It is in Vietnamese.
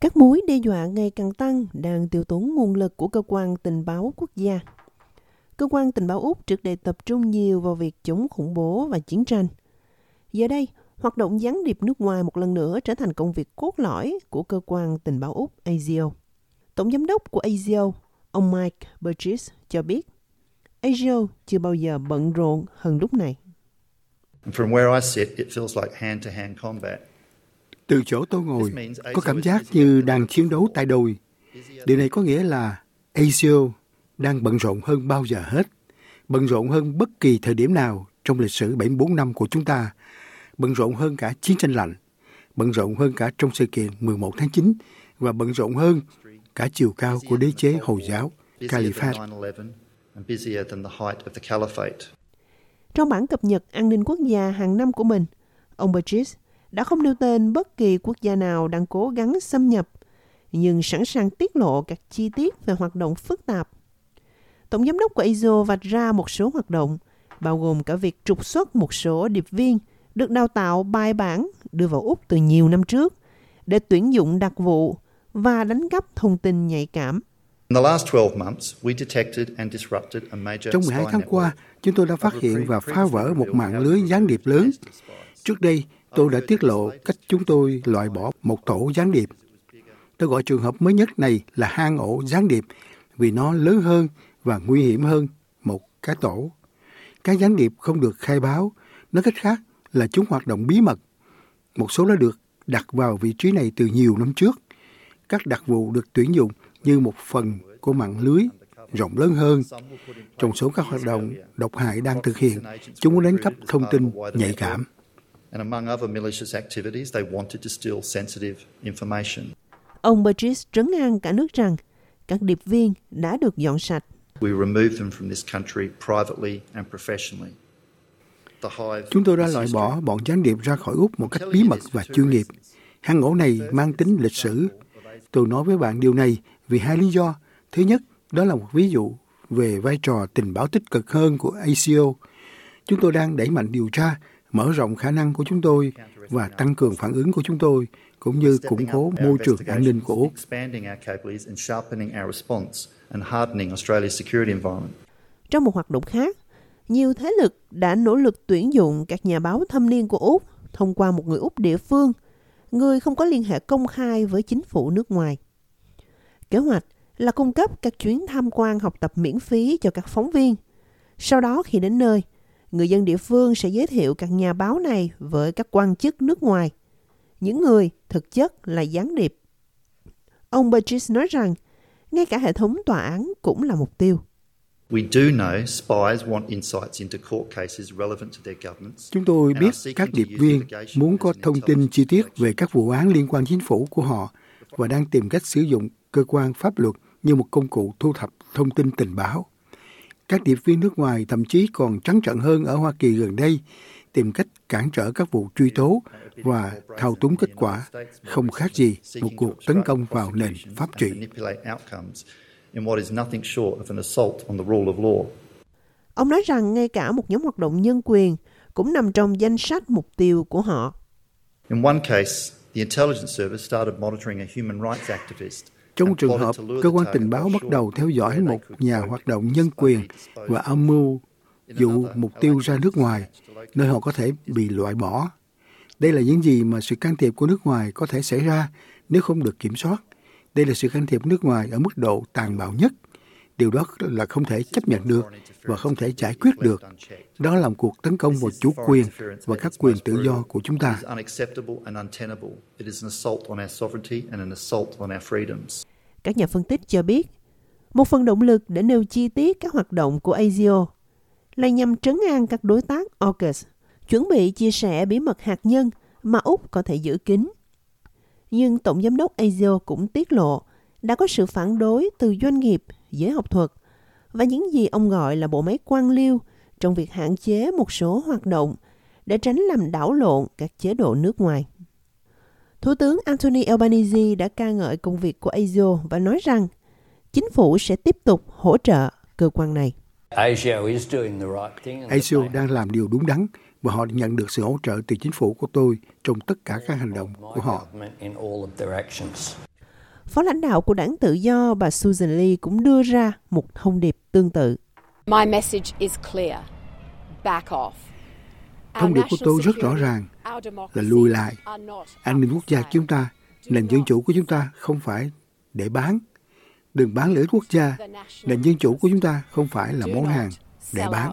Các mối đe dọa ngày càng tăng đang tiêu tốn nguồn lực của cơ quan tình báo quốc gia. Cơ quan tình báo Úc trước đây tập trung nhiều vào việc chống khủng bố và chiến tranh. Giờ đây, hoạt động gián điệp nước ngoài một lần nữa trở thành công việc cốt lõi của cơ quan tình báo Úc ASIO. Tổng giám đốc của ASIO, ông Mike Burgess cho biết, ASIO chưa bao giờ bận rộn hơn lúc này. From where I sit, it feels like hand-to-hand combat. Từ chỗ tôi ngồi, có cảm giác như đang chiến đấu tay đôi. Điều này có nghĩa là ASIO đang bận rộn hơn bao giờ hết, bận rộn hơn bất kỳ thời điểm nào trong lịch sử 74 năm của chúng ta, bận rộn hơn cả chiến tranh lạnh, bận rộn hơn cả trong sự kiện 11 tháng 9 và bận rộn hơn cả chiều cao của đế chế Hồi giáo, Caliphate. Trong bản cập nhật an ninh quốc gia hàng năm của mình, ông Burgess đã không nêu tên bất kỳ quốc gia nào đang cố gắng xâm nhập, nhưng sẵn sàng tiết lộ các chi tiết về hoạt động phức tạp. Tổng giám đốc của ASO vạch ra một số hoạt động, bao gồm cả việc trục xuất một số điệp viên được đào tạo bài bản đưa vào Úc từ nhiều năm trước để tuyển dụng đặc vụ và đánh cắp thông tin nhạy cảm. Trong 12 tháng qua, chúng tôi đã phát hiện và phá vỡ một mạng lưới gián điệp lớn. Trước đây, tôi đã tiết lộ cách chúng tôi loại bỏ một tổ gián điệp. Tôi gọi trường hợp mới nhất này là hang ổ gián điệp vì nó lớn hơn và nguy hiểm hơn một cái tổ. Các gián điệp không được khai báo, nói cách khác là chúng hoạt động bí mật. Một số đã được đặt vào vị trí này từ nhiều năm trước. Các đặc vụ được tuyển dụng như một phần của mạng lưới rộng lớn hơn. Trong số các hoạt động độc hại đang thực hiện, chúng muốn đánh cắp thông tin nhạy cảm. Ông Burgess trấn an cả nước rằng các điệp viên đã được dọn sạch. Chúng tôi đã loại bỏ bọn gián điệp ra khỏi Úc một cách bí mật và chuyên nghiệp. Hang ổ này mang tính lịch sử. Tôi nói với bạn điều này vì hai lý do. Thứ nhất, đó là một ví dụ về vai trò tình báo tích cực hơn của ACO. Chúng tôi đang đẩy mạnh điều tra, mở rộng khả năng của chúng tôi và tăng cường phản ứng của chúng tôi, cũng như củng cố môi trường an ninh của Úc. Trong một hoạt động khác, nhiều thế lực đã nỗ lực tuyển dụng các nhà báo thâm niên của Úc thông qua một người Úc địa phương, người không có liên hệ công khai với chính phủ nước ngoài. Kế hoạch là cung cấp các chuyến tham quan học tập miễn phí cho các phóng viên. Sau đó khi đến nơi, người dân địa phương sẽ giới thiệu các nhà báo này với các quan chức nước ngoài, những người thực chất là gián điệp. Ông Burgess nói rằng, ngay cả hệ thống tòa án cũng là mục tiêu. Chúng tôi biết các điệp viên muốn có thông tin chi tiết về các vụ án liên quan chính phủ của họ và đang tìm cách sử dụng cơ quan pháp luật như một công cụ thu thập thông tin tình báo. Các điệp viên nước ngoài thậm chí còn trắng trợn hơn ở Hoa Kỳ gần đây, tìm cách cản trở các vụ truy tố và thao túng kết quả, không khác gì một cuộc tấn công vào nền pháp trị. Ông nói rằng ngay cả một nhóm hoạt động nhân quyền cũng nằm trong danh sách mục tiêu của họ. In one case, the intelligence service started monitoring a human rights activist trong trường hợp, cơ quan tình báo bắt đầu theo dõi một nhà hoạt động nhân quyền và âm mưu dụ mục tiêu ra nước ngoài, nơi họ có thể bị loại bỏ. Đây là những gì mà sự can thiệp của nước ngoài có thể xảy ra nếu không được kiểm soát. Đây là sự can thiệp nước ngoài ở mức độ tàn bạo nhất. Điều đó là không thể chấp nhận được và không thể giải quyết được. Đó là một cuộc tấn công vào chủ quyền và các quyền tự do của chúng ta. Các nhà phân tích cho biết, một phần động lực để nêu chi tiết các hoạt động của ASIO là nhằm trấn an các đối tác AUKUS, chuẩn bị chia sẻ bí mật hạt nhân mà Úc có thể giữ kín. Nhưng Tổng Giám đốc ASIO cũng tiết lộ đã có sự phản đối từ doanh nghiệp, giới học thuật và những gì ông gọi là bộ máy quan liêu trong việc hạn chế một số hoạt động để tránh làm đảo lộn các chế độ nước ngoài. Thủ tướng Anthony Albanese đã ca ngợi công việc của ASIO và nói rằng chính phủ sẽ tiếp tục hỗ trợ cơ quan này. ASIO đang làm điều đúng đắn và họ nhận được sự hỗ trợ từ chính phủ của tôi trong tất cả các hành động của họ. Phó lãnh đạo của đảng tự do bà Susan Lee cũng đưa ra một thông điệp tương tự. My message is clear. Back off. Thông điệp của tôi rất rõ ràng là lùi lại. An ninh quốc gia chúng ta, nền dân chủ của chúng ta không phải để bán. Đừng bán lợi ích quốc gia. Nền dân chủ của chúng ta không phải là món hàng để bán.